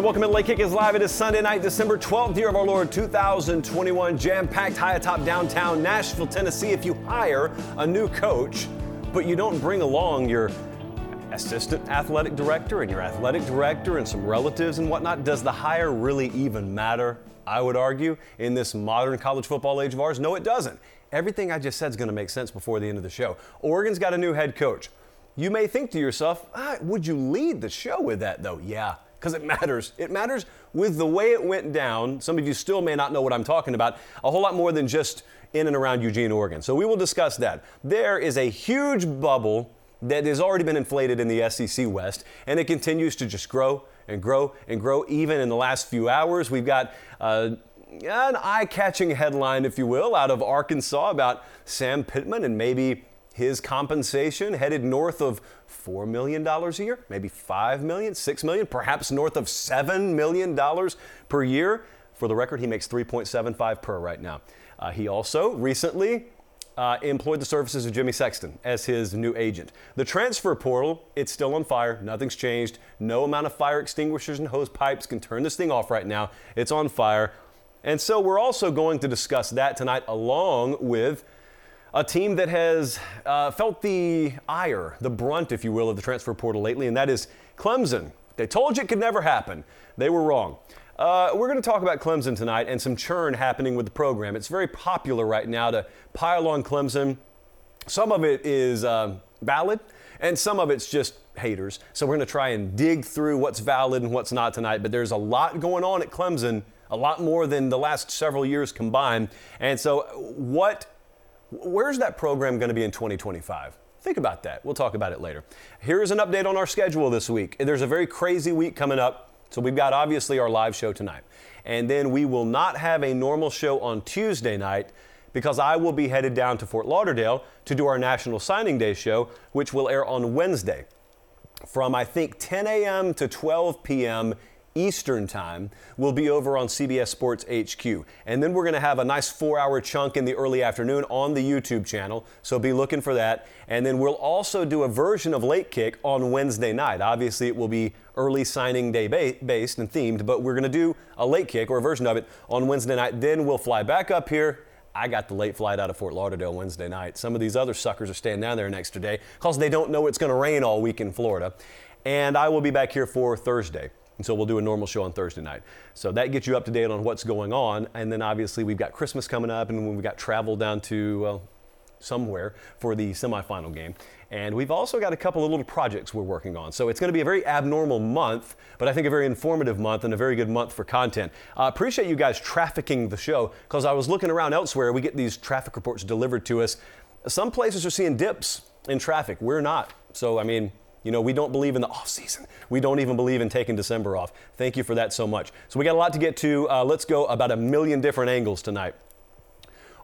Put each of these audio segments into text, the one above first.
And welcome to Late Kick is live. It is Sunday night, December 12th, year of our Lord 2021. Jam packed high atop downtown Nashville, Tennessee. If you hire a new coach, but you don't bring along your assistant athletic director and your athletic director and some relatives and whatnot, does the hire really even matter? I would argue in this modern college football age of ours, no, it doesn't. Everything I just said is going to make sense before the end of the show. Oregon's got a new head coach. You may think to yourself, ah, would you lead the show with that though? Yeah because it matters. It matters with the way it went down. Some of you still may not know what I'm talking about. A whole lot more than just in and around Eugene, Oregon. So we will discuss that. There is a huge bubble that has already been inflated in the SEC West, and it continues to just grow and grow and grow. Even in the last few hours, we've got uh, an eye catching headline, if you will, out of Arkansas about Sam Pittman and maybe his compensation headed north of $4 million a year, maybe $5 million, $6 million, perhaps north of $7 million per year. For the record, he makes 3.75 per right now. Uh, he also recently uh, employed the services of Jimmy Sexton as his new agent. The transfer portal, it's still on fire. Nothing's changed. No amount of fire extinguishers and hose pipes can turn this thing off right now. It's on fire. And so we're also going to discuss that tonight along with a team that has uh, felt the ire, the brunt, if you will, of the transfer portal lately, and that is Clemson. They told you it could never happen. They were wrong. Uh, we're going to talk about Clemson tonight and some churn happening with the program. It's very popular right now to pile on Clemson. Some of it is uh, valid, and some of it's just haters. So we're going to try and dig through what's valid and what's not tonight. But there's a lot going on at Clemson, a lot more than the last several years combined. And so, what Where's that program going to be in 2025? Think about that. We'll talk about it later. Here's an update on our schedule this week. There's a very crazy week coming up. So we've got obviously our live show tonight. And then we will not have a normal show on Tuesday night because I will be headed down to Fort Lauderdale to do our National Signing Day show, which will air on Wednesday from I think 10 a.m. to 12 p.m. Eastern Time will be over on CBS Sports HQ. And then we're going to have a nice four hour chunk in the early afternoon on the YouTube channel. So be looking for that. And then we'll also do a version of Late Kick on Wednesday night. Obviously, it will be early signing day based and themed, but we're going to do a Late Kick or a version of it on Wednesday night. Then we'll fly back up here. I got the late flight out of Fort Lauderdale Wednesday night. Some of these other suckers are staying down there an extra day because they don't know it's going to rain all week in Florida. And I will be back here for Thursday. And so we'll do a normal show on Thursday night. So that gets you up to date on what's going on. And then obviously we've got Christmas coming up, and we've got travel down to well, somewhere for the semifinal game. And we've also got a couple of little projects we're working on. So it's going to be a very abnormal month, but I think a very informative month and a very good month for content. I uh, appreciate you guys trafficking the show because I was looking around elsewhere. We get these traffic reports delivered to us. Some places are seeing dips in traffic. We're not. So, I mean, you know, we don't believe in the off season. We don't even believe in taking December off. Thank you for that so much. So we got a lot to get to. Uh, let's go about a million different angles tonight.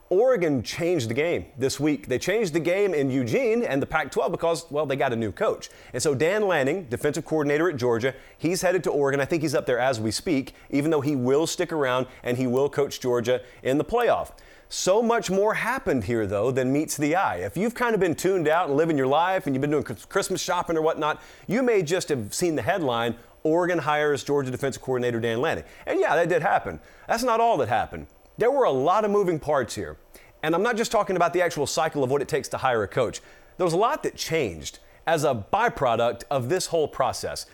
Oregon changed the game this week. They changed the game in Eugene and the Pac 12 because, well, they got a new coach. And so Dan Lanning, defensive coordinator at Georgia, he's headed to Oregon. I think he's up there as we speak, even though he will stick around and he will coach Georgia in the playoff. So much more happened here, though, than meets the eye. If you've kind of been tuned out and living your life and you've been doing Christmas shopping or whatnot, you may just have seen the headline Oregon hires Georgia defensive coordinator Dan Lanning. And yeah, that did happen. That's not all that happened. There were a lot of moving parts here. And I'm not just talking about the actual cycle of what it takes to hire a coach. There was a lot that changed as a byproduct of this whole process.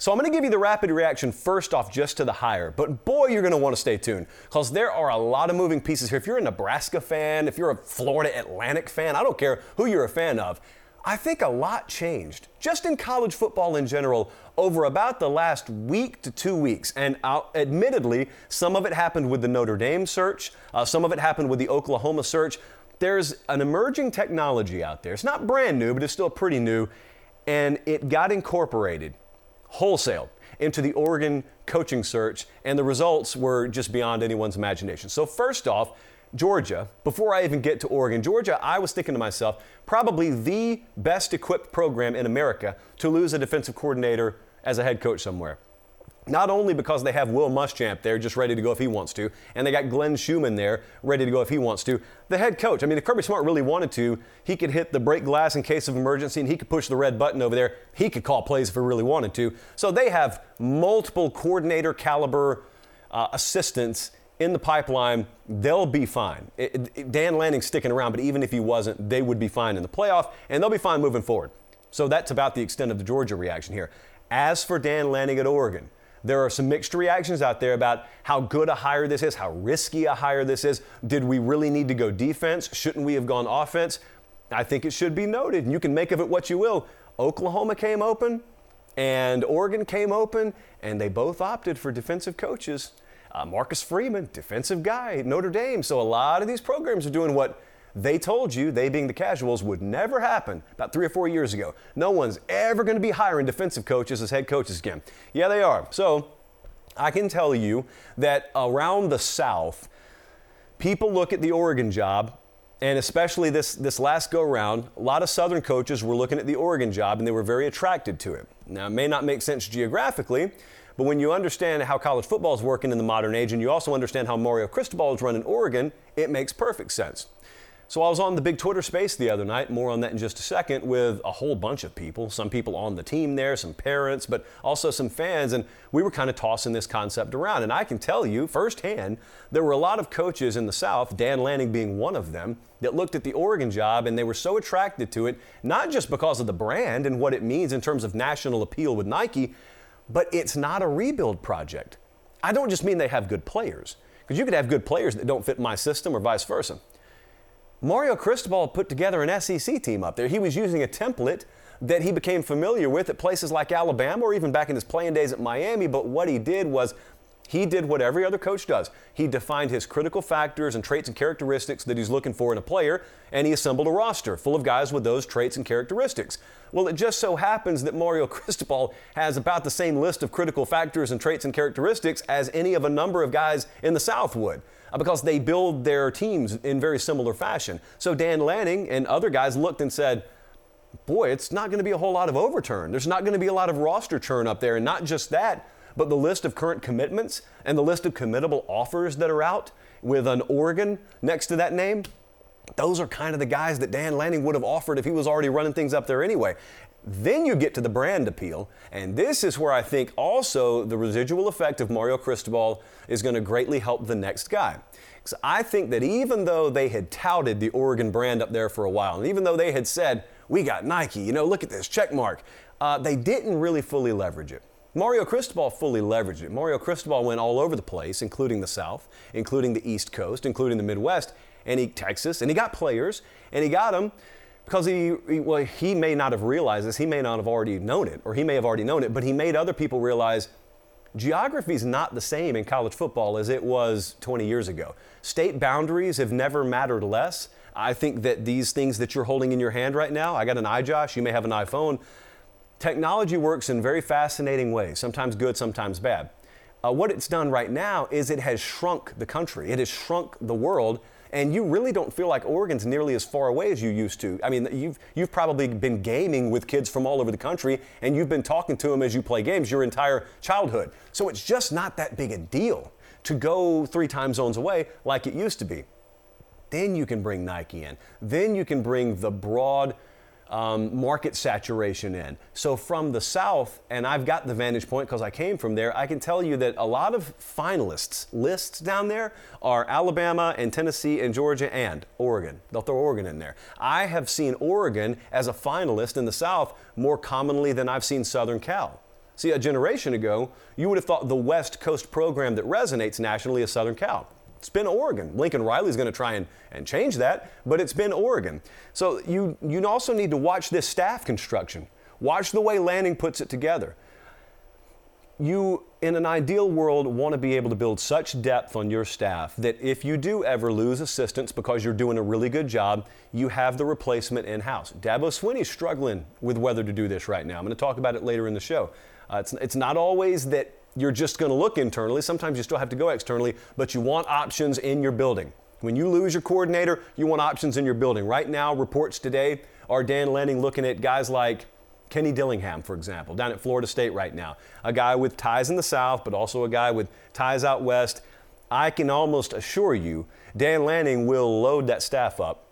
So I'm going to give you the rapid reaction first off just to the hire, but boy, you're going to want to stay tuned because there are a lot of moving pieces here. If you're a Nebraska fan, if you're a Florida Atlantic fan, I don't care who you're a fan of. I think a lot changed just in college football in general over about the last week to two weeks. And uh, admittedly, some of it happened with the Notre Dame search, uh, some of it happened with the Oklahoma search. There's an emerging technology out there. It's not brand new, but it's still pretty new. And it got incorporated wholesale into the Oregon coaching search, and the results were just beyond anyone's imagination. So, first off, Georgia, before I even get to Oregon, Georgia, I was thinking to myself, probably the best equipped program in America to lose a defensive coordinator as a head coach somewhere. Not only because they have Will Muschamp there just ready to go if he wants to, and they got Glenn Schumann there ready to go if he wants to. The head coach, I mean, if Kirby Smart really wanted to, he could hit the break glass in case of emergency and he could push the red button over there. He could call plays if he really wanted to. So they have multiple coordinator caliber uh, assistants in the pipeline, they'll be fine. It, it, Dan Lanning's sticking around, but even if he wasn't, they would be fine in the playoff, and they'll be fine moving forward. So that's about the extent of the Georgia reaction here. As for Dan Lanning at Oregon, there are some mixed reactions out there about how good a hire this is, how risky a hire this is. Did we really need to go defense? Shouldn't we have gone offense? I think it should be noted, and you can make of it what you will. Oklahoma came open, and Oregon came open, and they both opted for defensive coaches. Uh, Marcus Freeman, defensive guy, Notre Dame. So a lot of these programs are doing what they told you, they being the casuals, would never happen about three or four years ago. No one's ever going to be hiring defensive coaches as head coaches again. Yeah, they are. So I can tell you that around the South, people look at the Oregon job, and especially this, this last go round, a lot of Southern coaches were looking at the Oregon job and they were very attracted to it. Now, it may not make sense geographically, but when you understand how college football is working in the modern age and you also understand how Mario Cristobal is running Oregon, it makes perfect sense. So I was on the big Twitter space the other night, more on that in just a second, with a whole bunch of people, some people on the team there, some parents, but also some fans, and we were kind of tossing this concept around. And I can tell you firsthand, there were a lot of coaches in the South, Dan Lanning being one of them, that looked at the Oregon job and they were so attracted to it, not just because of the brand and what it means in terms of national appeal with Nike, but it's not a rebuild project. I don't just mean they have good players, because you could have good players that don't fit my system or vice versa. Mario Cristobal put together an SEC team up there. He was using a template that he became familiar with at places like Alabama or even back in his playing days at Miami, but what he did was he did what every other coach does. He defined his critical factors and traits and characteristics that he's looking for in a player, and he assembled a roster full of guys with those traits and characteristics. Well, it just so happens that Mario Cristobal has about the same list of critical factors and traits and characteristics as any of a number of guys in the South would Uh, because they build their teams in very similar fashion. So Dan Lanning and other guys looked and said, boy, it's not going to be a whole lot of overturn. There's not going to be a lot of roster churn up there. And not just that, but the list of current commitments and the list of committable offers that are out with an Oregon next to that name, those are kind of the guys that Dan Lanning would have offered if he was already running things up there anyway. Then you get to the brand appeal, and this is where I think also the residual effect of Mario Cristobal is going to greatly help the next guy. Because I think that even though they had touted the Oregon brand up there for a while, and even though they had said, we got Nike, you know, look at this check mark, uh, they didn't really fully leverage it. Mario Cristobal fully leveraged it. Mario Cristobal went all over the place, including the South, including the East Coast, including the Midwest, and he Texas, and he got players, and he got them because he, he, well he may not have realized this, he may not have already known it, or he may have already known it, but he made other people realize geography is not the same in college football as it was 20 years ago. State boundaries have never mattered less. I think that these things that you're holding in your hand right now, I got an iJosh, you may have an iPhone Technology works in very fascinating ways, sometimes good, sometimes bad. Uh, what it's done right now is it has shrunk the country, it has shrunk the world, and you really don't feel like Oregon's nearly as far away as you used to. I mean, you've, you've probably been gaming with kids from all over the country, and you've been talking to them as you play games your entire childhood. So it's just not that big a deal to go three time zones away like it used to be. Then you can bring Nike in. Then you can bring the broad um, market saturation in. So from the South, and I've got the vantage point because I came from there, I can tell you that a lot of finalists lists down there are Alabama and Tennessee and Georgia and Oregon. They'll throw Oregon in there. I have seen Oregon as a finalist in the South more commonly than I've seen Southern Cal. See, a generation ago, you would have thought the West Coast program that resonates nationally is Southern Cal. It's been Oregon. Lincoln Riley's going to try and, and change that, but it's been Oregon. So you, you also need to watch this staff construction. Watch the way Lanning puts it together. You, in an ideal world, want to be able to build such depth on your staff that if you do ever lose assistants because you're doing a really good job, you have the replacement in house. Dabo Swinney's struggling with whether to do this right now. I'm going to talk about it later in the show. Uh, it's, it's not always that you're just going to look internally. Sometimes you still have to go externally, but you want options in your building. When you lose your coordinator, you want options in your building. Right now, reports today are Dan Lanning looking at guys like Kenny Dillingham, for example, down at Florida State right now. A guy with ties in the South, but also a guy with ties out west. I can almost assure you, Dan Lanning will load that staff up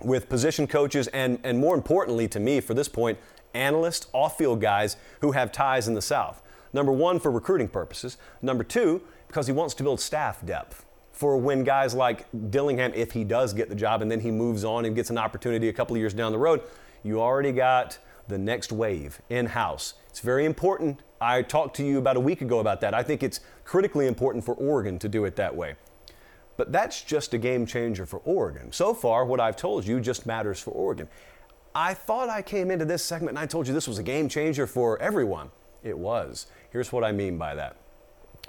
with position coaches and, and more importantly to me for this point, analysts, off field guys who have ties in the South. Number one, for recruiting purposes. Number two, because he wants to build staff depth for when guys like Dillingham, if he does get the job and then he moves on and gets an opportunity a couple of years down the road, you already got the next wave in house. It's very important. I talked to you about a week ago about that. I think it's critically important for Oregon to do it that way. But that's just a game changer for Oregon. So far, what I've told you just matters for Oregon. I thought I came into this segment and I told you this was a game changer for everyone. It was. Here's what I mean by that.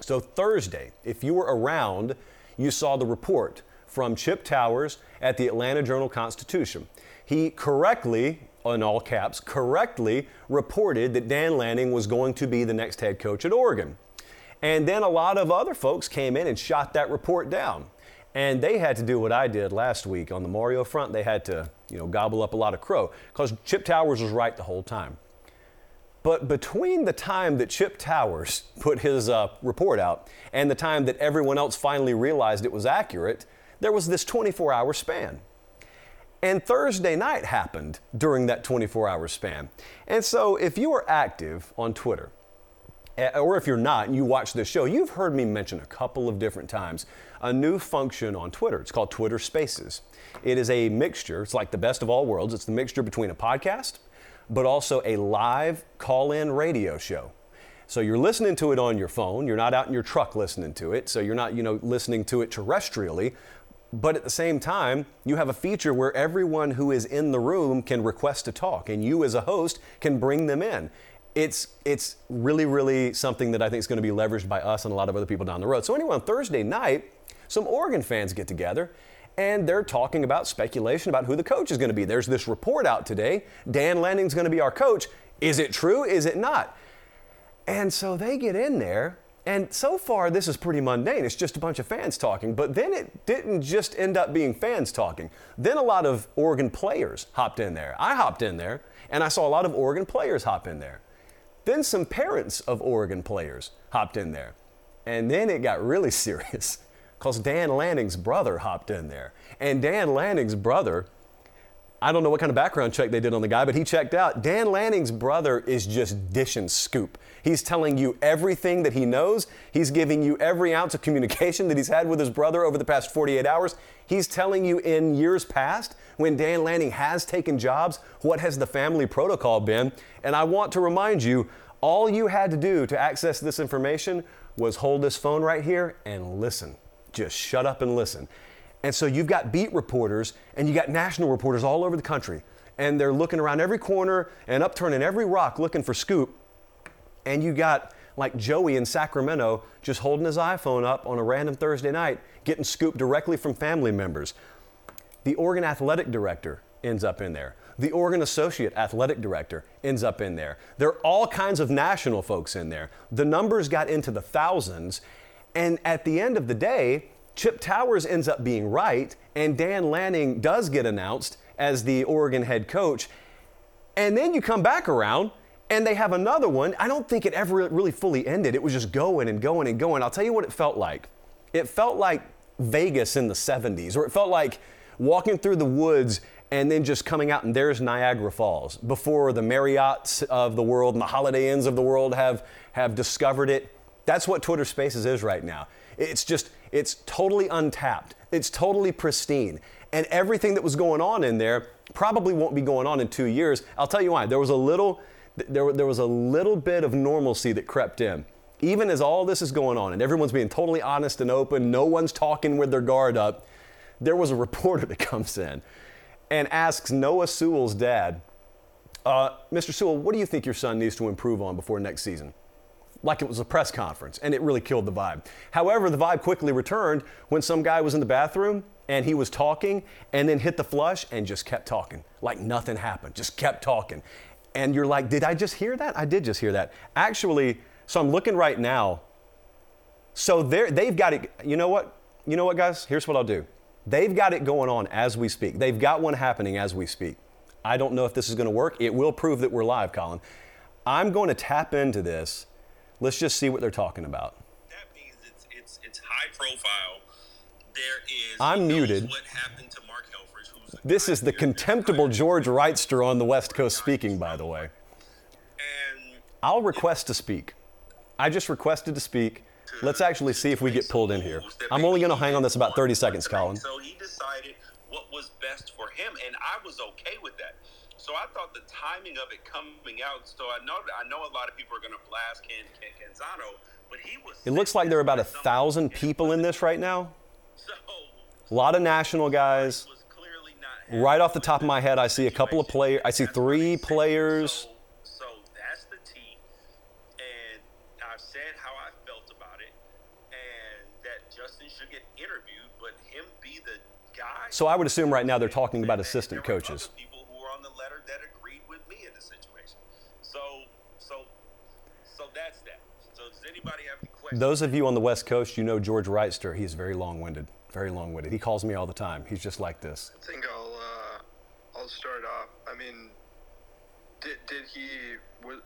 So, Thursday, if you were around, you saw the report from Chip Towers at the Atlanta Journal Constitution. He correctly, in all caps, correctly reported that Dan Lanning was going to be the next head coach at Oregon. And then a lot of other folks came in and shot that report down. And they had to do what I did last week on the Mario front. They had to, you know, gobble up a lot of crow because Chip Towers was right the whole time. But between the time that Chip Towers put his uh, report out and the time that everyone else finally realized it was accurate, there was this 24 hour span. And Thursday night happened during that 24 hour span. And so if you are active on Twitter, eh, or if you're not and you watch this show, you've heard me mention a couple of different times a new function on Twitter. It's called Twitter Spaces. It is a mixture, it's like the best of all worlds. It's the mixture between a podcast but also a live call in radio show. So you're listening to it on your phone, you're not out in your truck listening to it, so you're not, you know, listening to it terrestrially, but at the same time, you have a feature where everyone who is in the room can request to talk and you as a host can bring them in. It's it's really really something that I think is going to be leveraged by us and a lot of other people down the road. So anyway, on Thursday night, some Oregon fans get together and they're talking about speculation about who the coach is going to be. There's this report out today Dan Lanning's going to be our coach. Is it true? Is it not? And so they get in there, and so far this is pretty mundane. It's just a bunch of fans talking, but then it didn't just end up being fans talking. Then a lot of Oregon players hopped in there. I hopped in there, and I saw a lot of Oregon players hop in there. Then some parents of Oregon players hopped in there. And then it got really serious because Dan Lanning's brother hopped in there. And Dan Lanning's brother, I don't know what kind of background check they did on the guy, but he checked out. Dan Lanning's brother is just dishing scoop. He's telling you everything that he knows. He's giving you every ounce of communication that he's had with his brother over the past 48 hours. He's telling you in years past, when Dan Lanning has taken jobs, what has the family protocol been. And I want to remind you, all you had to do to access this information was hold this phone right here and listen just shut up and listen. And so you've got beat reporters and you got national reporters all over the country. And they're looking around every corner and upturning every rock looking for scoop. And you got like Joey in Sacramento just holding his iPhone up on a random Thursday night, getting scoop directly from family members. The Oregon athletic director ends up in there. The Oregon associate athletic director ends up in there. There are all kinds of national folks in there. The numbers got into the thousands, and at the end of the day, Chip Towers ends up being right, and Dan Lanning does get announced as the Oregon head coach. And then you come back around, and they have another one. I don't think it ever really fully ended. It was just going and going and going. I'll tell you what it felt like. It felt like Vegas in the 70s, or it felt like walking through the woods and then just coming out and there's Niagara Falls before the Marriotts of the world and the Holiday Inns of the world have, have discovered it. That's what Twitter Spaces is right now. It's just, it's totally untapped. It's totally pristine. And everything that was going on in there probably won't be going on in two years. I'll tell you why. There was a little, there, there was a little bit of normalcy that crept in. even as all this is going on and everyone's being totally honest and open, no one's talking with their guard up, there was a reporter that comes in and asks Noah Sewell's dad, uh, Mr. Sewell, what do you think your son needs to improve on before next season? Like it was a press conference, and it really killed the vibe. However, the vibe quickly returned when some guy was in the bathroom and he was talking and then hit the flush and just kept talking like nothing happened, just kept talking. And you're like, did I just hear that? I did just hear that. Actually, so I'm looking right now. So they've got it. You know what? You know what, guys? Here's what I'll do. They've got it going on as we speak. They've got one happening as we speak. I don't know if this is going to work. It will prove that we're live, Colin. I'm going to tap into this. Let's just see what they're talking about. That means it's, it's, it's high profile. There is. I'm muted. What happened to Mark Helfrich, who's this is the contemptible George Wrightster on the West Coast speaking, by the way. And I'll request to speak. I just requested to speak. Let's actually see if we get pulled in here. I'm only going to hang on this about 30 seconds, Colin. So he decided what was best for him, and I was okay with that. So I thought the timing of it coming out. So I know I know a lot of people are going to blast Ken, Ken Canzano, but he was. It looks like there are about a thousand people in this right now. So, A lot of national guys. Right off the top of my head, I see a couple of players. I see three players. So that's the T. And I've said how I felt about it, and that Justin should get interviewed, but him be the guy So I would assume right now they're talking about assistant coaches. People who were on the letter that agreed with me in the situation. So, so, so that's that. So does anybody have any questions? Those of you on the West Coast, you know George Wrightster. He's very long-winded, very long-winded. He calls me all the time. He's just like this. I think I'll uh, I'll start off. I mean, did did he? Was,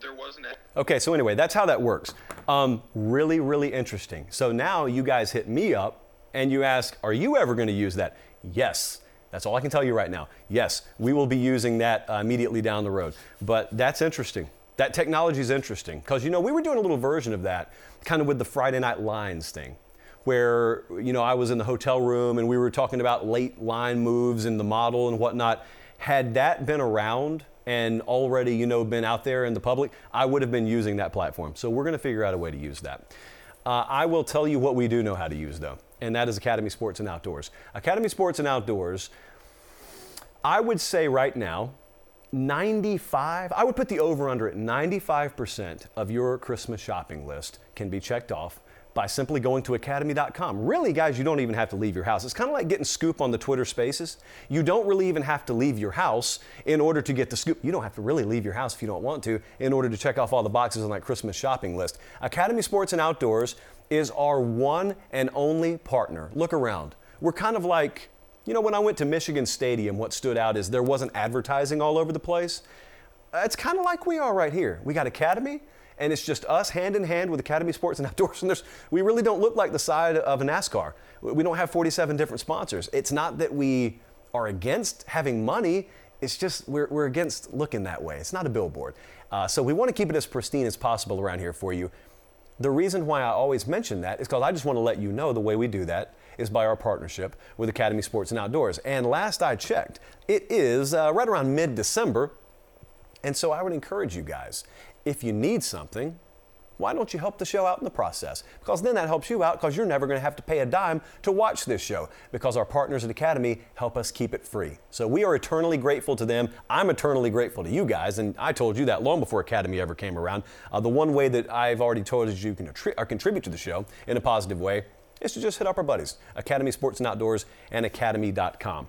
there wasn't. A- okay, so anyway, that's how that works. Um, really, really interesting. So now you guys hit me up and you ask, Are you ever going to use that? Yes. That's all I can tell you right now. Yes, we will be using that uh, immediately down the road. But that's interesting. That technology is interesting because, you know, we were doing a little version of that kind of with the Friday Night Lines thing where, you know, I was in the hotel room and we were talking about late line moves and the model and whatnot. Had that been around and already, you know, been out there in the public, I would have been using that platform. So we're going to figure out a way to use that. Uh, I will tell you what we do know how to use, though and that is Academy Sports and Outdoors. Academy Sports and Outdoors, I would say right now, 95, I would put the over under at 95% of your Christmas shopping list can be checked off by simply going to academy.com. Really, guys, you don't even have to leave your house. It's kind of like getting scoop on the Twitter spaces. You don't really even have to leave your house in order to get the scoop. You don't have to really leave your house if you don't want to in order to check off all the boxes on that Christmas shopping list. Academy Sports and Outdoors is our one and only partner. Look around. We're kind of like, you know, when I went to Michigan Stadium, what stood out is there wasn't advertising all over the place. It's kind of like we are right here. We got Academy, and it's just us hand in hand with Academy Sports and Outdoors. And we really don't look like the side of a NASCAR. We don't have 47 different sponsors. It's not that we are against having money. It's just we're, we're against looking that way. It's not a billboard. Uh, so we want to keep it as pristine as possible around here for you. The reason why I always mention that is because I just want to let you know the way we do that is by our partnership with Academy Sports and Outdoors. And last I checked, it is uh, right around mid December. And so I would encourage you guys, if you need something, why don't you help the show out in the process? Because then that helps you out because you're never going to have to pay a dime to watch this show because our partners at Academy help us keep it free. So we are eternally grateful to them. I'm eternally grateful to you guys, and I told you that long before Academy ever came around. Uh, the one way that I've already told you you can attri- or contribute to the show in a positive way is to just hit up our buddies, Academy Sports and Outdoors and Academy.com.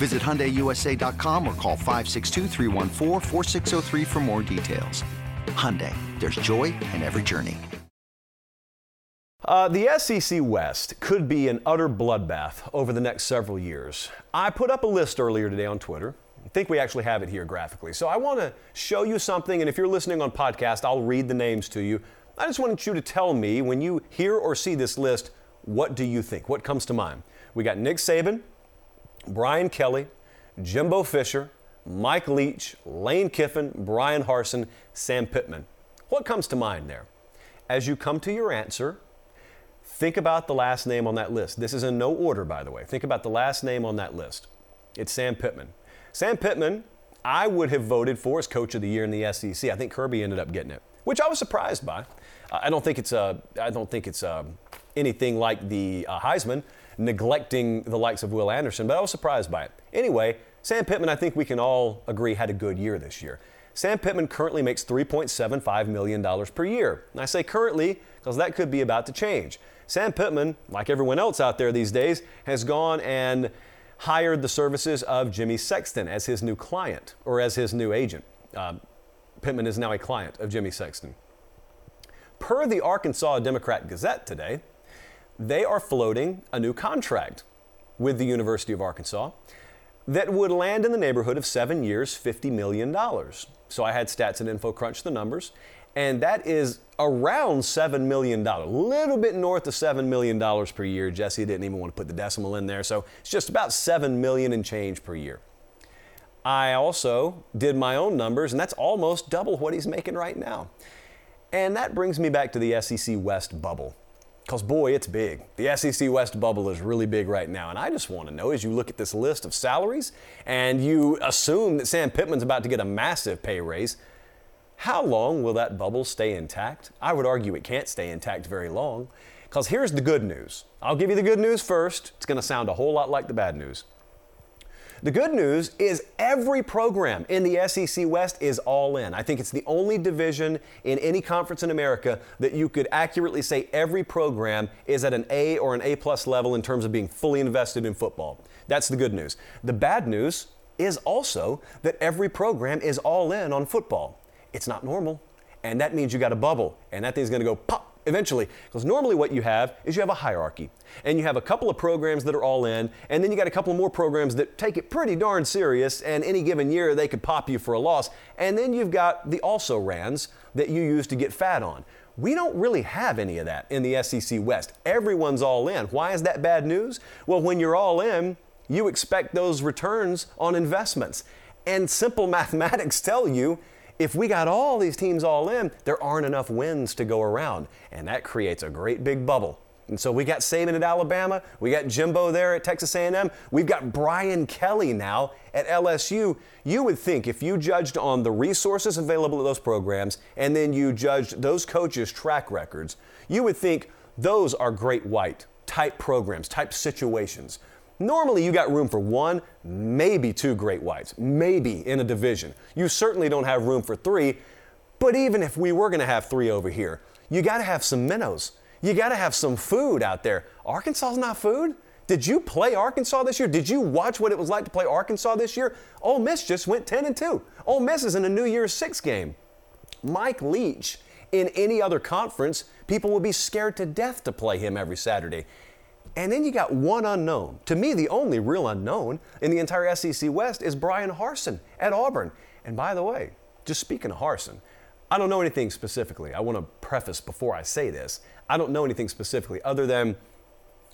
Visit HyundaiUSA.com or call 562 for more details. Hyundai, there's joy in every journey. Uh, the SEC West could be an utter bloodbath over the next several years. I put up a list earlier today on Twitter. I think we actually have it here graphically. So I want to show you something, and if you're listening on podcast, I'll read the names to you. I just want you to tell me when you hear or see this list, what do you think? What comes to mind? We got Nick Saban, Brian Kelly, Jimbo Fisher, Mike Leach, Lane Kiffin, Brian Harsin, Sam Pittman. What comes to mind there? As you come to your answer, think about the last name on that list. This is in no order, by the way. Think about the last name on that list. It's Sam Pittman. Sam Pittman, I would have voted for as coach of the year in the SEC. I think Kirby ended up getting it, which I was surprised by. I don't think it's a, I don't think it's a, anything like the uh, Heisman neglecting the likes of Will Anderson, but I was surprised by it. Anyway, Sam Pittman, I think we can all agree, had a good year this year. Sam Pittman currently makes $3.75 million per year. And I say currently because that could be about to change. Sam Pittman, like everyone else out there these days, has gone and hired the services of Jimmy Sexton as his new client or as his new agent. Uh, Pittman is now a client of Jimmy Sexton. Per the Arkansas Democrat Gazette today, they are floating a new contract with the University of Arkansas that would land in the neighborhood of seven years, $50 million. So I had Stats and Info crunch the numbers, and that is around $7 million, a little bit north of $7 million per year. Jesse didn't even want to put the decimal in there, so it's just about 7 million and change per year. I also did my own numbers, and that's almost double what he's making right now. And that brings me back to the SEC West bubble. Because, boy, it's big. The SEC West bubble is really big right now. And I just want to know as you look at this list of salaries and you assume that Sam Pittman's about to get a massive pay raise, how long will that bubble stay intact? I would argue it can't stay intact very long. Because here's the good news. I'll give you the good news first. It's going to sound a whole lot like the bad news. The good news is every program in the SEC West is all in. I think it's the only division in any conference in America that you could accurately say every program is at an A or an A plus level in terms of being fully invested in football. That's the good news. The bad news is also that every program is all in on football. It's not normal. And that means you got a bubble, and that thing's gonna go pop eventually. Because normally what you have is you have a hierarchy. And you have a couple of programs that are all in, and then you got a couple more programs that take it pretty darn serious, and any given year they could pop you for a loss. And then you've got the also rans that you use to get fat on. We don't really have any of that in the SEC West. Everyone's all in. Why is that bad news? Well, when you're all in, you expect those returns on investments. And simple mathematics tell you if we got all these teams all in, there aren't enough wins to go around, and that creates a great big bubble. And so we got Saban at Alabama, we got Jimbo there at Texas A&M, we've got Brian Kelly now at LSU. You would think if you judged on the resources available at those programs and then you judged those coaches' track records, you would think those are great white type programs, type situations. Normally, you got room for one, maybe two great whites, maybe in a division. You certainly don't have room for three, but even if we were going to have three over here, you got to have some minnows. You got to have some food out there. Arkansas's not food. Did you play Arkansas this year? Did you watch what it was like to play Arkansas this year? Ole Miss just went 10 and 2. Ole Miss is in a New Year's Six game. Mike Leach, in any other conference, people would be scared to death to play him every Saturday. And then you got one unknown. To me, the only real unknown in the entire SEC West is Brian Harsin at Auburn. And by the way, just speaking of Harsin, I don't know anything specifically. I want to preface before I say this. I don't know anything specifically other than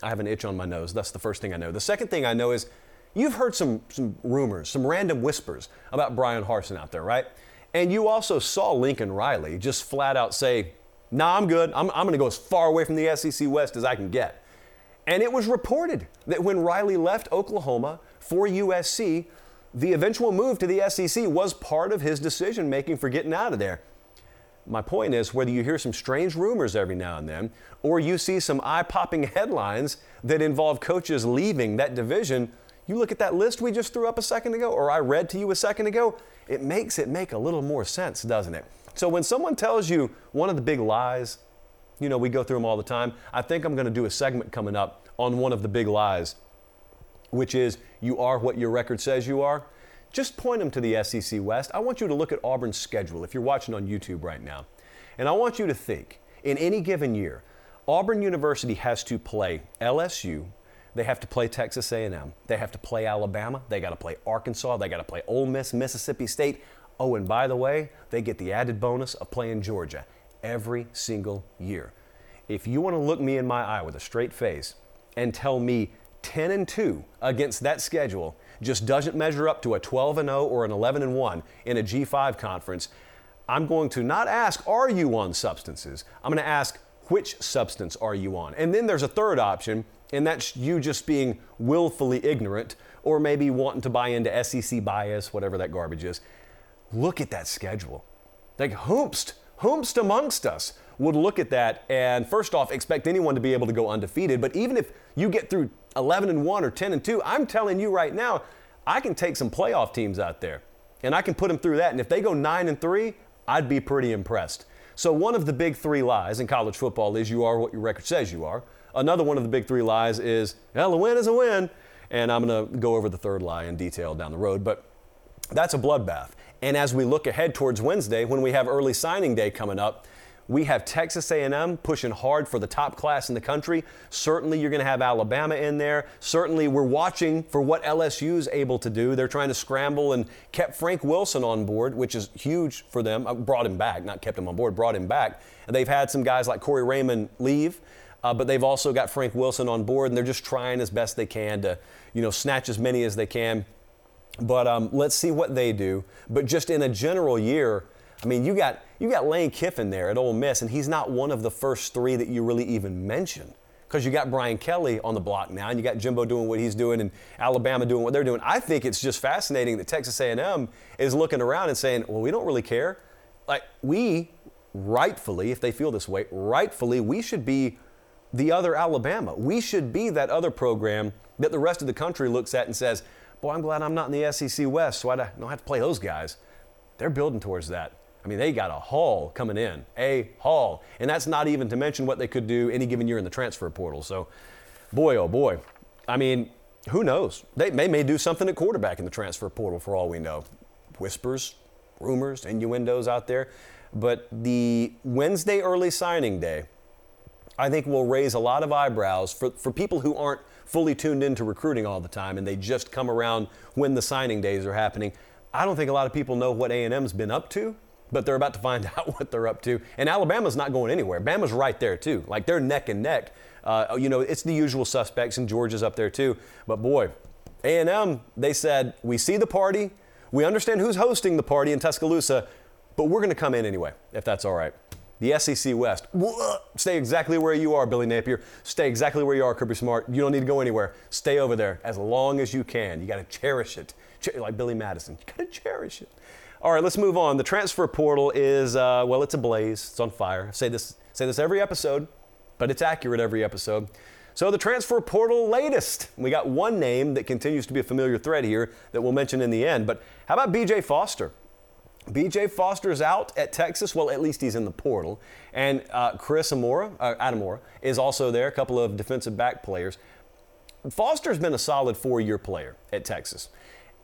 I have an itch on my nose. That's the first thing I know. The second thing I know is you've heard some, some rumors, some random whispers about Brian Harsin out there, right? And you also saw Lincoln Riley just flat out say, nah, I'm good. I'm, I'm going to go as far away from the SEC West as I can get. And it was reported that when Riley left Oklahoma for USC, the eventual move to the SEC was part of his decision making for getting out of there. My point is whether you hear some strange rumors every now and then, or you see some eye popping headlines that involve coaches leaving that division, you look at that list we just threw up a second ago, or I read to you a second ago, it makes it make a little more sense, doesn't it? So when someone tells you one of the big lies you know, we go through them all the time. I think I'm going to do a segment coming up on one of the big lies. which is you are what your record says you are, just point them to the SEC West. I want you to look at Auburn's schedule if you're watching on YouTube right now. And I want you to think in any given year, Auburn University has to play LSU, they have to play Texas A&M, they have to play Alabama, they got to play Arkansas, they got to play Ole Miss, Mississippi State. Oh, and by the way, they get the added bonus of playing Georgia every single year. If you want to look me in my eye with a straight face and tell me 10 and 2 against that schedule just doesn't measure up to a 12 and 0 or an 11 and 1 in a G5 conference, I'm going to not ask, are you on substances? I'm going to ask, which substance are you on? And then there's a third option, and that's you just being willfully ignorant or maybe wanting to buy into SEC bias, whatever that garbage is. Look at that schedule. Like, whomst, whomst amongst us would look at that and first off expect anyone to be able to go undefeated. But even if you get through 11 and 1 or 10 and 2, I'm telling you right now, I can take some playoff teams out there and I can put them through that. And if they go 9 and 3, I'd be pretty impressed. So, one of the big three lies in college football is you are what your record says you are. Another one of the big three lies is, well, a win is a win. And I'm going to go over the third lie in detail down the road. But that's a bloodbath. And as we look ahead towards Wednesday, when we have early signing day coming up, we have Texas A&M pushing hard for the top class in the country. Certainly you're going to have Alabama in there. Certainly we're watching for what LSU is able to do. They're trying to scramble and kept Frank Wilson on board, which is huge for them. I uh, brought him back, not kept him on board, brought him back. And they've had some guys like Corey Raymond leave. Uh, but they've also got Frank Wilson on board, and they're just trying as best they can to, you know, snatch as many as they can. But um, let's see what they do. But just in a general year, I mean, you got you got Lane Kiffin there at Ole Miss, and he's not one of the first three that you really even mention because you got Brian Kelly on the block now, and you got Jimbo doing what he's doing, and Alabama doing what they're doing. I think it's just fascinating that Texas A&M is looking around and saying, "Well, we don't really care." Like we, rightfully, if they feel this way, rightfully, we should be the other Alabama. We should be that other program that the rest of the country looks at and says, "Boy, I'm glad I'm not in the SEC West, so uh, I don't have to play those guys." They're building towards that. I mean, they got a haul coming in, a haul. And that's not even to mention what they could do any given year in the transfer portal. So, boy, oh boy. I mean, who knows? They may, may do something at quarterback in the transfer portal for all we know. Whispers, rumors, innuendos out there. But the Wednesday early signing day, I think will raise a lot of eyebrows for, for people who aren't fully tuned into recruiting all the time and they just come around when the signing days are happening. I don't think a lot of people know what A&M's been up to but they're about to find out what they're up to. And Alabama's not going anywhere. Bama's right there too. Like they're neck and neck. Uh, you know, it's the usual suspects, and Georgia's up there too. But boy, A&M, they said we see the party, we understand who's hosting the party in Tuscaloosa, but we're going to come in anyway, if that's all right. The SEC West. Stay exactly where you are, Billy Napier. Stay exactly where you are, Kirby Smart. You don't need to go anywhere. Stay over there as long as you can. You got to cherish it. Like Billy Madison. You got to cherish it. All right, let's move on. The transfer portal is, uh, well, it's ablaze. It's on fire. I say this, say this every episode, but it's accurate every episode. So the transfer portal latest. We got one name that continues to be a familiar thread here that we'll mention in the end. But how about BJ Foster? BJ Foster's out at Texas. Well, at least he's in the portal. And uh, Chris Amora, uh, Adimora is also there, a couple of defensive back players. Foster's been a solid four year player at Texas.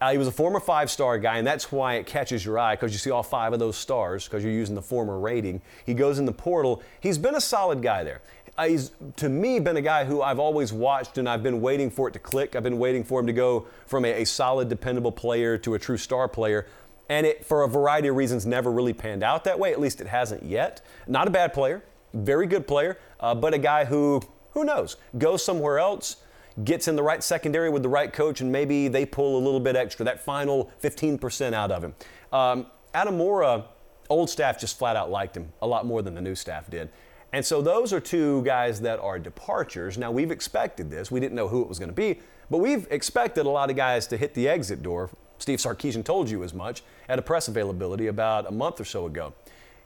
Uh, he was a former five star guy, and that's why it catches your eye because you see all five of those stars because you're using the former rating. He goes in the portal. He's been a solid guy there. Uh, he's, to me, been a guy who I've always watched and I've been waiting for it to click. I've been waiting for him to go from a, a solid, dependable player to a true star player. And it, for a variety of reasons, never really panned out that way. At least it hasn't yet. Not a bad player, very good player, uh, but a guy who, who knows, goes somewhere else gets in the right secondary with the right coach, and maybe they pull a little bit extra, that final 15% out of him. Um, Adimora, old staff just flat out liked him a lot more than the new staff did. And so those are two guys that are departures. Now, we've expected this. We didn't know who it was going to be, but we've expected a lot of guys to hit the exit door. Steve Sarkisian told you as much at a press availability about a month or so ago.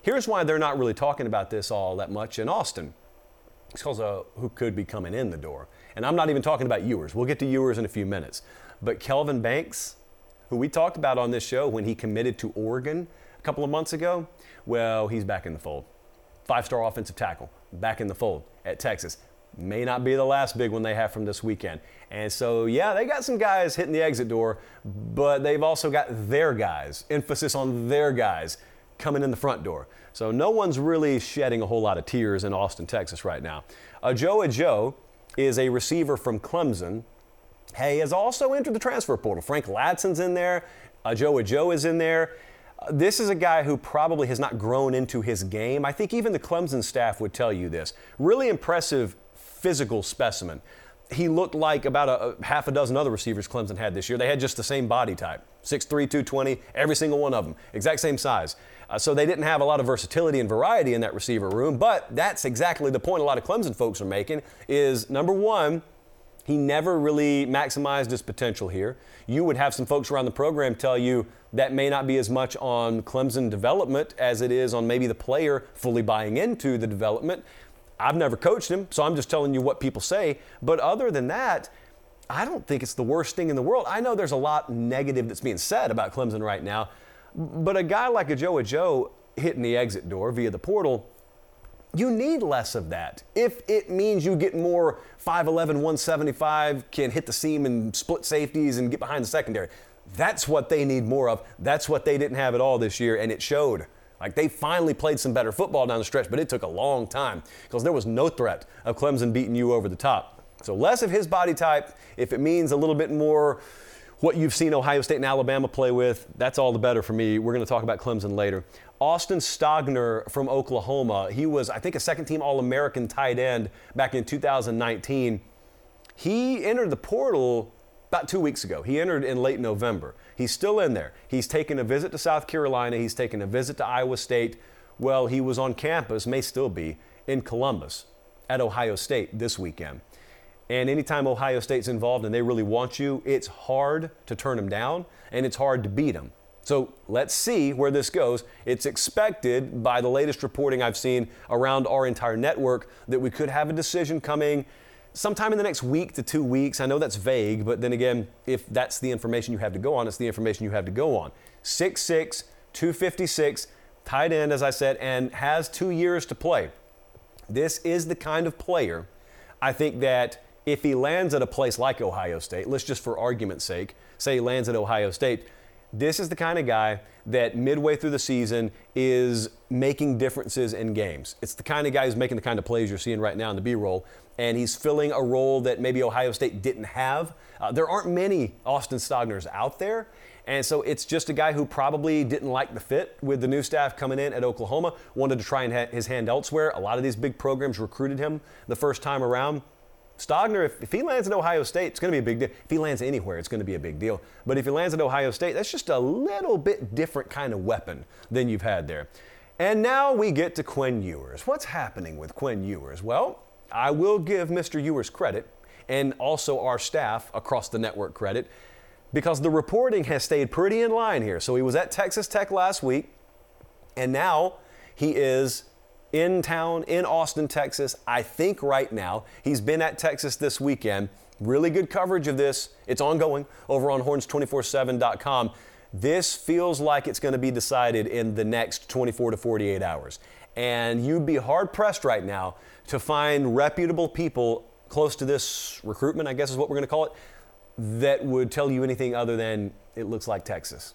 Here's why they're not really talking about this all that much in Austin. It's because of uh, who could be coming in the door. And I'm not even talking about Ewers. We'll get to Ewers in a few minutes. But Kelvin Banks, who we talked about on this show when he committed to Oregon a couple of months ago, well, he's back in the fold. Five star offensive tackle, back in the fold at Texas. May not be the last big one they have from this weekend. And so, yeah, they got some guys hitting the exit door, but they've also got their guys, emphasis on their guys, coming in the front door. So no one's really shedding a whole lot of tears in Austin, Texas right now. Ajou Ajou is a receiver from Clemson. He has also entered the transfer portal. Frank Ladson's in there. Ajou Ajou is in there. This is a guy who probably has not grown into his game. I think even the Clemson staff would tell you this. Really impressive physical specimen. He looked like about a, a half a dozen other receivers Clemson had this year. They had just the same body type 6'3, 220, every single one of them, exact same size. Uh, so they didn't have a lot of versatility and variety in that receiver room, but that's exactly the point a lot of Clemson folks are making is number one, he never really maximized his potential here. You would have some folks around the program tell you that may not be as much on Clemson development as it is on maybe the player fully buying into the development. I've never coached him, so I'm just telling you what people say. But other than that, I don't think it's the worst thing in the world. I know there's a lot negative that's being said about Clemson right now, but a guy like Ajou Ajou hitting the exit door via the portal, you need less of that. If it means you get more 5'11, 175, can hit the seam and split safeties and get behind the secondary, that's what they need more of. That's what they didn't have at all this year, and it showed. Like they finally played some better football down the stretch, but it took a long time because there was no threat of Clemson beating you over the top. So less of his body type, if it means a little bit more what you've seen Ohio State and Alabama play with, that's all the better for me. We're going to talk about Clemson later. Austin Stogner from Oklahoma, he was, I think, a second team All American tight end back in 2019. He entered the portal about two weeks ago. He entered in late November. He's still in there. He's taken a visit to South Carolina, he's taken a visit to Iowa State. Well, he was on campus, may still be, in Columbus at Ohio State this weekend. And anytime Ohio State's involved and they really want you, it's hard to turn them down and it's hard to beat them. So let's see where this goes. It's expected by the latest reporting I've seen around our entire network that we could have a decision coming sometime in the next week to two weeks. I know that's vague, but then again, if that's the information you have to go on, it's the information you have to go on. 6'6, 256, tight end, as I said, and has two years to play. This is the kind of player I think that if he lands at a place like Ohio State, let's just for argument's sake say he lands at Ohio State, this is the kind of guy that midway through the season is making differences in games. It's the kind of guy who's making the kind of plays you're seeing right now in the B roll, and he's filling a role that maybe Ohio State didn't have. Uh, there aren't many Austin Stogners out there, and so it's just a guy who probably didn't like the fit with the new staff coming in at Oklahoma, wanted to try and have his hand elsewhere. A lot of these big programs recruited him the first time around. Stogner, if, if he lands at Ohio State, it's going to be a big deal. If he lands anywhere, it's going to be a big deal. But if he lands at Ohio State, that's just a little bit different kind of weapon than you've had there. And now we get to Quinn Ewers. What's happening with Quinn Ewers? Well, I will give Mr. Ewers credit and also our staff across the network credit because the reporting has stayed pretty in line here. So he was at Texas Tech last week, and now he is in town in Austin, Texas. I think right now he's been at Texas this weekend. Really good coverage of this. It's ongoing over on horns247.com. This feels like it's going to be decided in the next 24 to 48 hours. And you'd be hard pressed right now to find reputable people close to this recruitment, I guess is what we're going to call it, that would tell you anything other than it looks like Texas.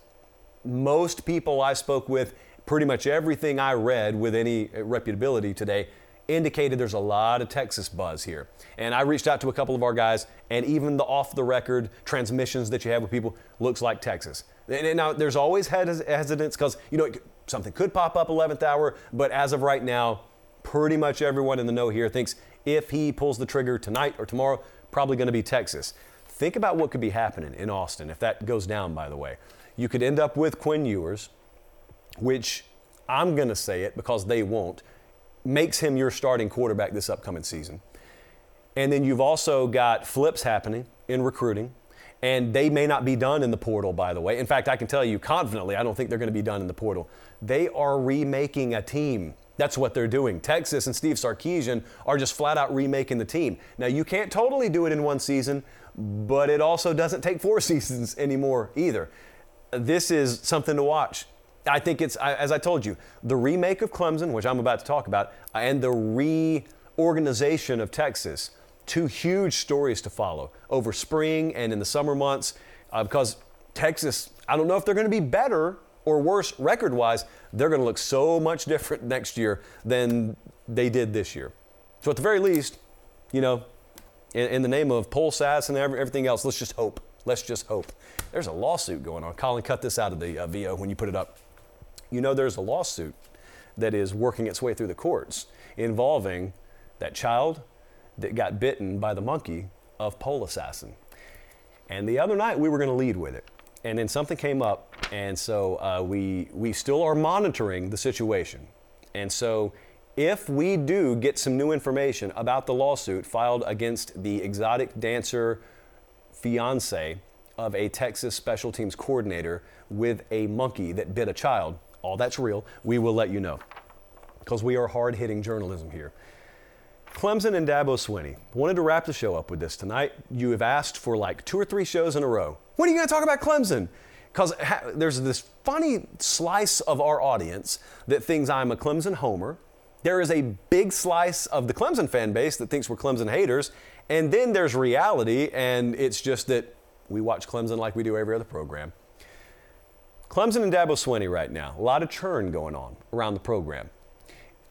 Most people I spoke with pretty much everything I read with any uh, reputability today indicated there's a lot of Texas buzz here. And I reached out to a couple of our guys, and even the off the record transmissions that you have with people looks like Texas. And now, there's always hesitance because, you know, something could pop up 11th hour, but as of right now, pretty much everyone in the know here thinks if he pulls the trigger tonight or tomorrow, probably going to be Texas. Think about what could be happening in Austin if that goes down, by the way. You could end up with Quinn Ewers, which I'm going to say it because they won't, makes him your starting quarterback this upcoming season. And then you've also got flips happening in recruiting, and they may not be done in the portal, by the way. In fact, I can tell you confidently, I don't think they're going to be done in the portal. They are remaking a team. That's what they're doing. Texas and Steve Sarkisian are just flat out remaking the team. Now, you can't totally do it in one season, but it also doesn't take four seasons anymore either. This is something to watch. I think it's, as I told you, the remake of Clemson, which I'm about to talk about, and the reorganization of Texas two huge stories to follow over spring and in the summer months uh, because Texas, I don't know if they're going to be better or worse record wise. They're going to look so much different next year than they did this year. So, at the very least, you know, in, in the name of Pole SAS and everything else, let's just hope. Let's just hope. There's a lawsuit going on. Colin, cut this out of the uh, VO when you put it up. You know, there's a lawsuit that is working its way through the courts involving that child that got bitten by the monkey of Pole Assassin. And the other night we were going to lead with it. And then something came up, and so uh, we, we still are monitoring the situation. And so if we do get some new information about the lawsuit filed against the exotic dancer fiance of a Texas special teams coordinator with a monkey that bit a child, all that's real, we will let you know. Because we are hard hitting journalism here. Clemson and Dabo Swinney. Wanted to wrap the show up with this tonight. You have asked for like two or three shows in a row. When are you going to talk about Clemson? Because ha- there's this funny slice of our audience that thinks I'm a Clemson homer. There is a big slice of the Clemson fan base that thinks we're Clemson haters. And then there's reality, and it's just that we watch Clemson like we do every other program. Clemson and Dabo Swinney right now, a lot of churn going on around the program.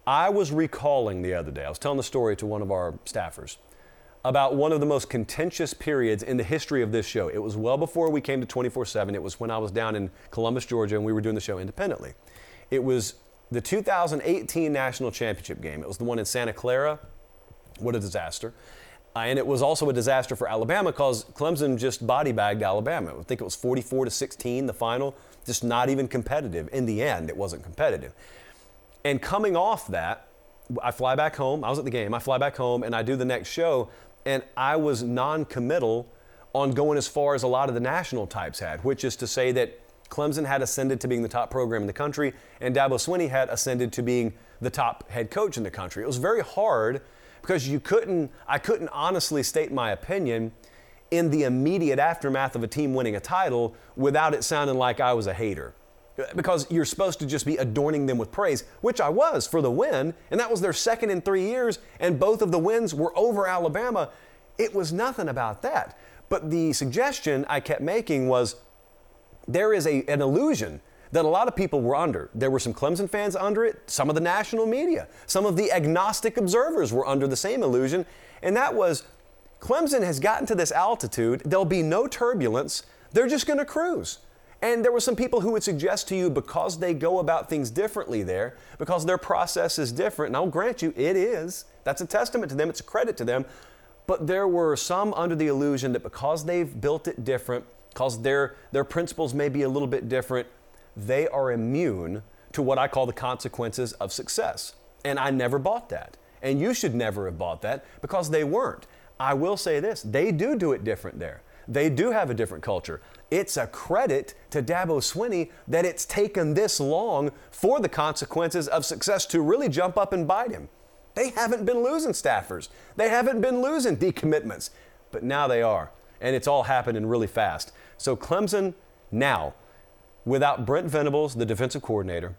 I was recalling the other day, I was telling the story to one of our staffers about one of the most contentious periods in the history of this show. It was well before we came to 24 7. It was when I was down in Columbus, Georgia, and we were doing the show independently. It was the 2018 National Championship game. It was the one in Santa Clara. What a disaster. Uh, and it was also a disaster for Alabama because Clemson just body bagged Alabama. I think it was 44 to 16, the final. Just not even competitive. In the end, it wasn't competitive. And coming off that, I fly back home. I was at the game. I fly back home and I do the next show. And I was non committal on going as far as a lot of the national types had, which is to say that Clemson had ascended to being the top program in the country, and Dabo Swinney had ascended to being the top head coach in the country. It was very hard because you couldn't, I couldn't honestly state my opinion in the immediate aftermath of a team winning a title without it sounding like I was a hater. Because you're supposed to just be adorning them with praise, which I was for the win, and that was their second in three years, and both of the wins were over Alabama. It was nothing about that. But the suggestion I kept making was there is a, an illusion that a lot of people were under. There were some Clemson fans under it, some of the national media, some of the agnostic observers were under the same illusion, and that was Clemson has gotten to this altitude, there'll be no turbulence, they're just going to cruise. And there were some people who would suggest to you because they go about things differently there, because their process is different, and I'll grant you it is. That's a testament to them, it's a credit to them. But there were some under the illusion that because they've built it different, because their, their principles may be a little bit different, they are immune to what I call the consequences of success. And I never bought that. And you should never have bought that because they weren't. I will say this they do do it different there. They do have a different culture. It's a credit to Dabo Swinney that it's taken this long for the consequences of success to really jump up and bite him. They haven't been losing staffers, they haven't been losing decommitments, but now they are. And it's all happening really fast. So Clemson now without Brent Venables, the defensive coordinator,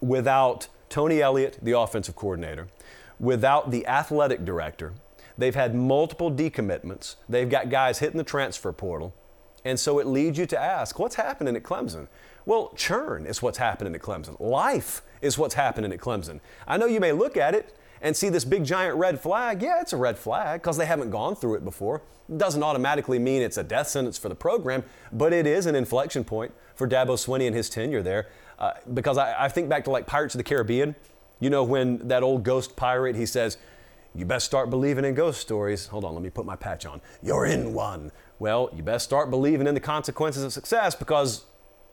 without Tony Elliott, the offensive coordinator, without the athletic director, they've had multiple decommitments. They've got guys hitting the transfer portal. And so it leads you to ask, what's happening at Clemson? Well, churn is what's happening at Clemson. Life is what's happening at Clemson. I know you may look at it and see this big giant red flag. Yeah, it's a red flag because they haven't gone through it before. It doesn't automatically mean it's a death sentence for the program, but it is an inflection point for Dabo Swinney and his tenure there. Uh, because I, I think back to like Pirates of the Caribbean. You know, when that old ghost pirate, he says, you best start believing in ghost stories. Hold on, let me put my patch on. You're in one. Well, you best start believing in the consequences of success because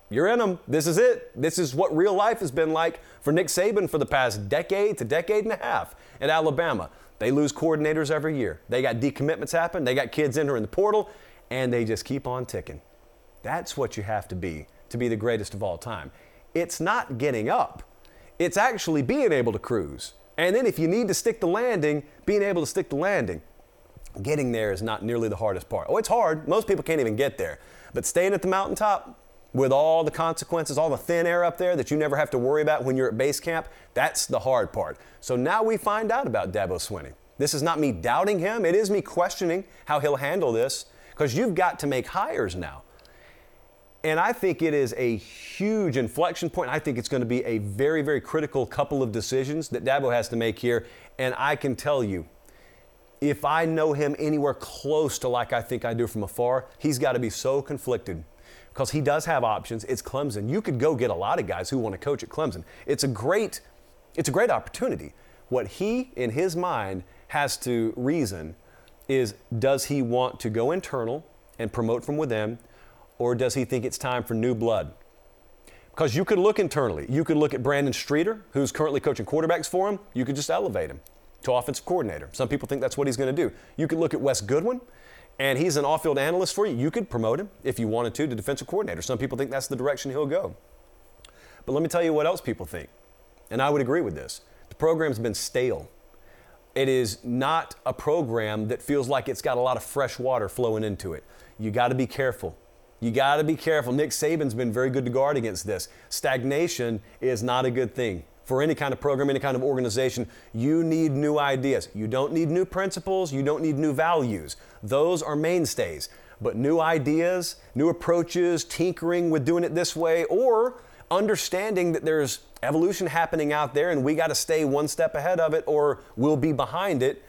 you're in them. This is it. This is what real life has been like for Nick Saban for the past decade to decade and a half at Alabama. They lose coordinators every year. They got decommitments happen. They got kids entering the portal, and they just keep on ticking. That's what you have to be to be the greatest of all time. It's not getting up, it's actually being able to cruise. And then if you need to stick the landing, being able to stick the landing. Getting there is not nearly the hardest part. Oh, it's hard. Most people can't even get there. But staying at the mountaintop with all the consequences, all the thin air up there that you never have to worry about when you're at base camp, that's the hard part. So now we find out about Dabo Swinney. This is not me doubting him, it is me questioning how he'll handle this because you've got to make hires now. And I think it is a huge inflection point. I think it's going to be a very, very critical couple of decisions that Dabo has to make here. And I can tell you, if I know him anywhere close to like I think I do from afar, he's got to be so conflicted because he does have options. It's Clemson. You could go get a lot of guys who want to coach at Clemson. It's a great, it's a great opportunity. What he, in his mind, has to reason is does he want to go internal and promote from within, or does he think it's time for new blood? Because you could look internally. You could look at Brandon Streeter, who's currently coaching quarterbacks for him. You could just elevate him to offensive coordinator. Some people think that's what he's going to do. You could look at Wes Goodwin, and he's an off field analyst for you. You could promote him if you wanted to to defensive coordinator. Some people think that's the direction he'll go. But let me tell you what else people think. And I would agree with this. The program's been stale. It is not a program that feels like it's got a lot of fresh water flowing into it. You got to be careful. You got to be careful. Nick Saban's been very good to guard against this. Stagnation is not a good thing for any kind of program, any kind of organization. You need new ideas. You don't need new principles. You don't need new values. Those are mainstays. But new ideas, new approaches, tinkering with doing it this way, or understanding that there's evolution happening out there and we got to stay one step ahead of it or we'll be behind it.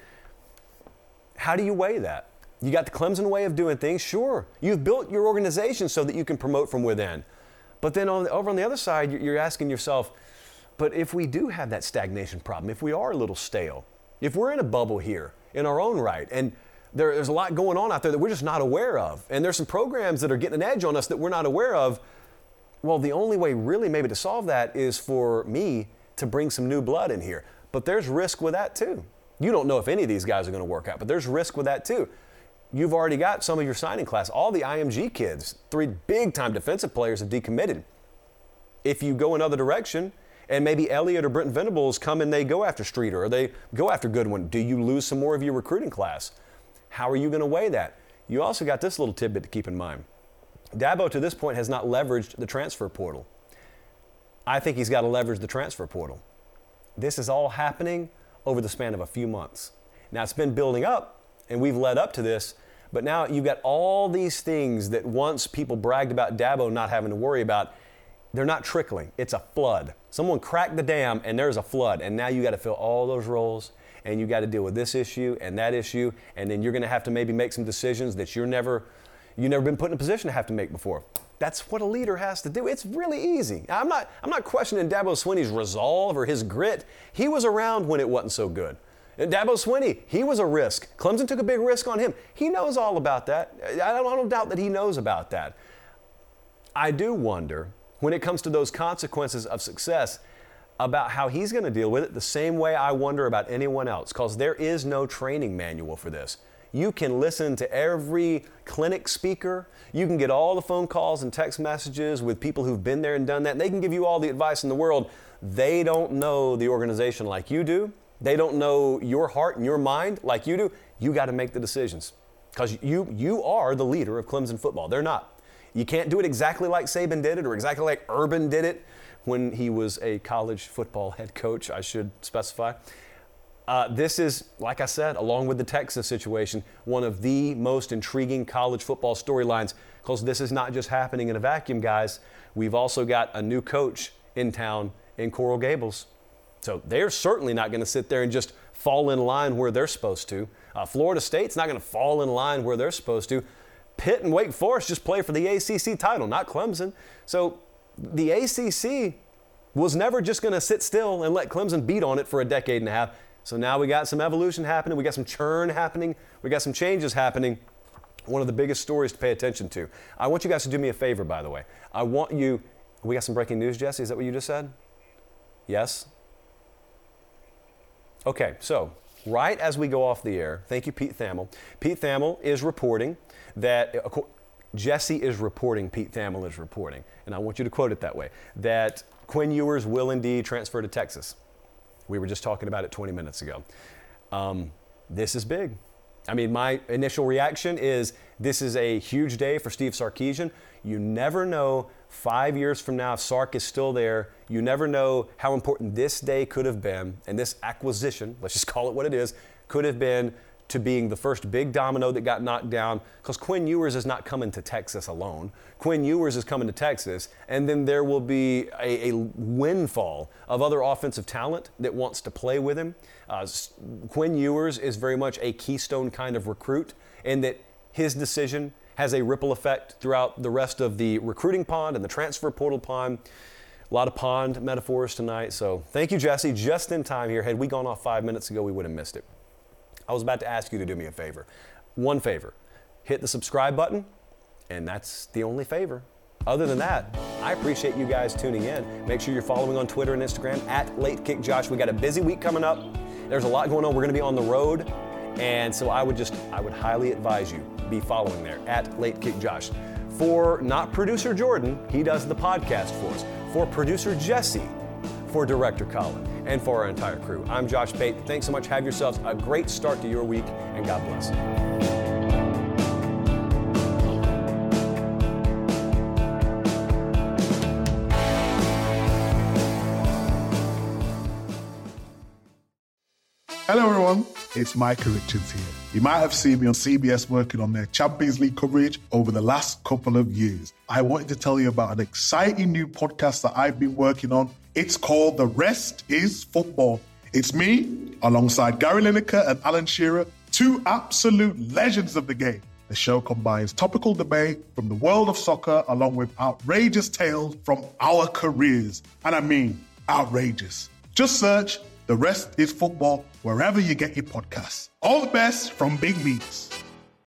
How do you weigh that? You got the Clemson way of doing things, sure. You've built your organization so that you can promote from within. But then on, over on the other side, you're asking yourself, but if we do have that stagnation problem, if we are a little stale, if we're in a bubble here in our own right, and there, there's a lot going on out there that we're just not aware of, and there's some programs that are getting an edge on us that we're not aware of, well, the only way really maybe to solve that is for me to bring some new blood in here. But there's risk with that too. You don't know if any of these guys are going to work out, but there's risk with that too. You've already got some of your signing class. All the IMG kids, three big time defensive players, have decommitted. If you go another direction, and maybe Elliott or Brent Venables come and they go after Streeter or they go after Goodwin, do you lose some more of your recruiting class? How are you going to weigh that? You also got this little tidbit to keep in mind. Dabo to this point has not leveraged the transfer portal. I think he's got to leverage the transfer portal. This is all happening over the span of a few months. Now it's been building up, and we've led up to this, but now you've got all these things that once people bragged about Dabo not having to worry about, they're not trickling. It's a flood. Someone cracked the dam and there's a flood, and now you got to fill all those roles and you got to deal with this issue and that issue, and then you're going to have to maybe make some decisions that you're never you've never been put in a position to have to make before. That's what a leader has to do. It's really easy. I'm not, I'm not questioning Dabo Swinney's resolve or his grit. He was around when it wasn't so good. And Dabo Swinney, he was a risk. Clemson took a big risk on him. He knows all about that. I don't, I don't doubt that he knows about that. I do wonder, when it comes to those consequences of success, about how he's going to deal with it the same way I wonder about anyone else, because there is no training manual for this. You can listen to every clinic speaker. You can get all the phone calls and text messages with people who've been there and done that. And they can give you all the advice in the world. They don't know the organization like you do. They don't know your heart and your mind like you do. You got to make the decisions because you, you are the leader of Clemson football. They're not. You can't do it exactly like Saban did it or exactly like Urban did it when he was a college football head coach, I should specify. Uh, this is, like I said, along with the Texas situation, one of the most intriguing college football storylines because this is not just happening in a vacuum, guys. We've also got a new coach in town in Coral Gables. So they're certainly not going to sit there and just fall in line where they're supposed to. Uh, Florida State's not going to fall in line where they're supposed to. Pitt and Wake Forest just play for the ACC title, not Clemson. So the ACC was never just going to sit still and let Clemson beat on it for a decade and a half. So now we got some evolution happening, we got some churn happening, we got some changes happening. One of the biggest stories to pay attention to. I want you guys to do me a favor, by the way. I want you, we got some breaking news, Jesse. Is that what you just said? Yes? Okay, so right as we go off the air, thank you, Pete Thamel. Pete Thamel is reporting that, Jesse is reporting, Pete Thamel is reporting, and I want you to quote it that way, that Quinn Ewers will indeed transfer to Texas. We were just talking about it 20 minutes ago. Um, this is big. I mean, my initial reaction is this is a huge day for Steve Sarkisian. You never know five years from now if Sark is still there. You never know how important this day could have been and this acquisition, let's just call it what it is, could have been to being the first big domino that got knocked down because Quinn Ewers is not coming to Texas alone. Quinn Ewers is coming to Texas, and then there will be a, a windfall of other offensive talent that wants to play with him. Uh, Quinn Ewers is very much a keystone kind of recruit, in that his decision has a ripple effect throughout the rest of the recruiting pond and the transfer portal pond. A lot of pond metaphors tonight. So thank you, Jesse. Just in time here. Had we gone off five minutes ago, we would have missed it. I was about to ask you to do me a favor. One favor hit the subscribe button, and that's the only favor. Other than that, I appreciate you guys tuning in. Make sure you're following on Twitter and Instagram at Late Kick Josh. We got a busy week coming up. There's a lot going on. We're going to be on the road, and so I would just I would highly advise you be following there at Late Kick Josh. For not producer Jordan, he does the podcast for us. For producer Jesse, for director Colin and for our entire crew. I'm Josh Pate. Thanks so much. Have yourselves a great start to your week, and God bless. Hello, everyone. It's Micah Richards here. You might have seen me on CBS working on their Champions League coverage over the last couple of years. I wanted to tell you about an exciting new podcast that I've been working on. It's called The Rest is Football. It's me, alongside Gary Lineker and Alan Shearer, two absolute legends of the game. The show combines topical debate from the world of soccer along with outrageous tales from our careers. And I mean, outrageous. Just search The Rest is Football wherever you get your podcasts. All the best from Big Meats.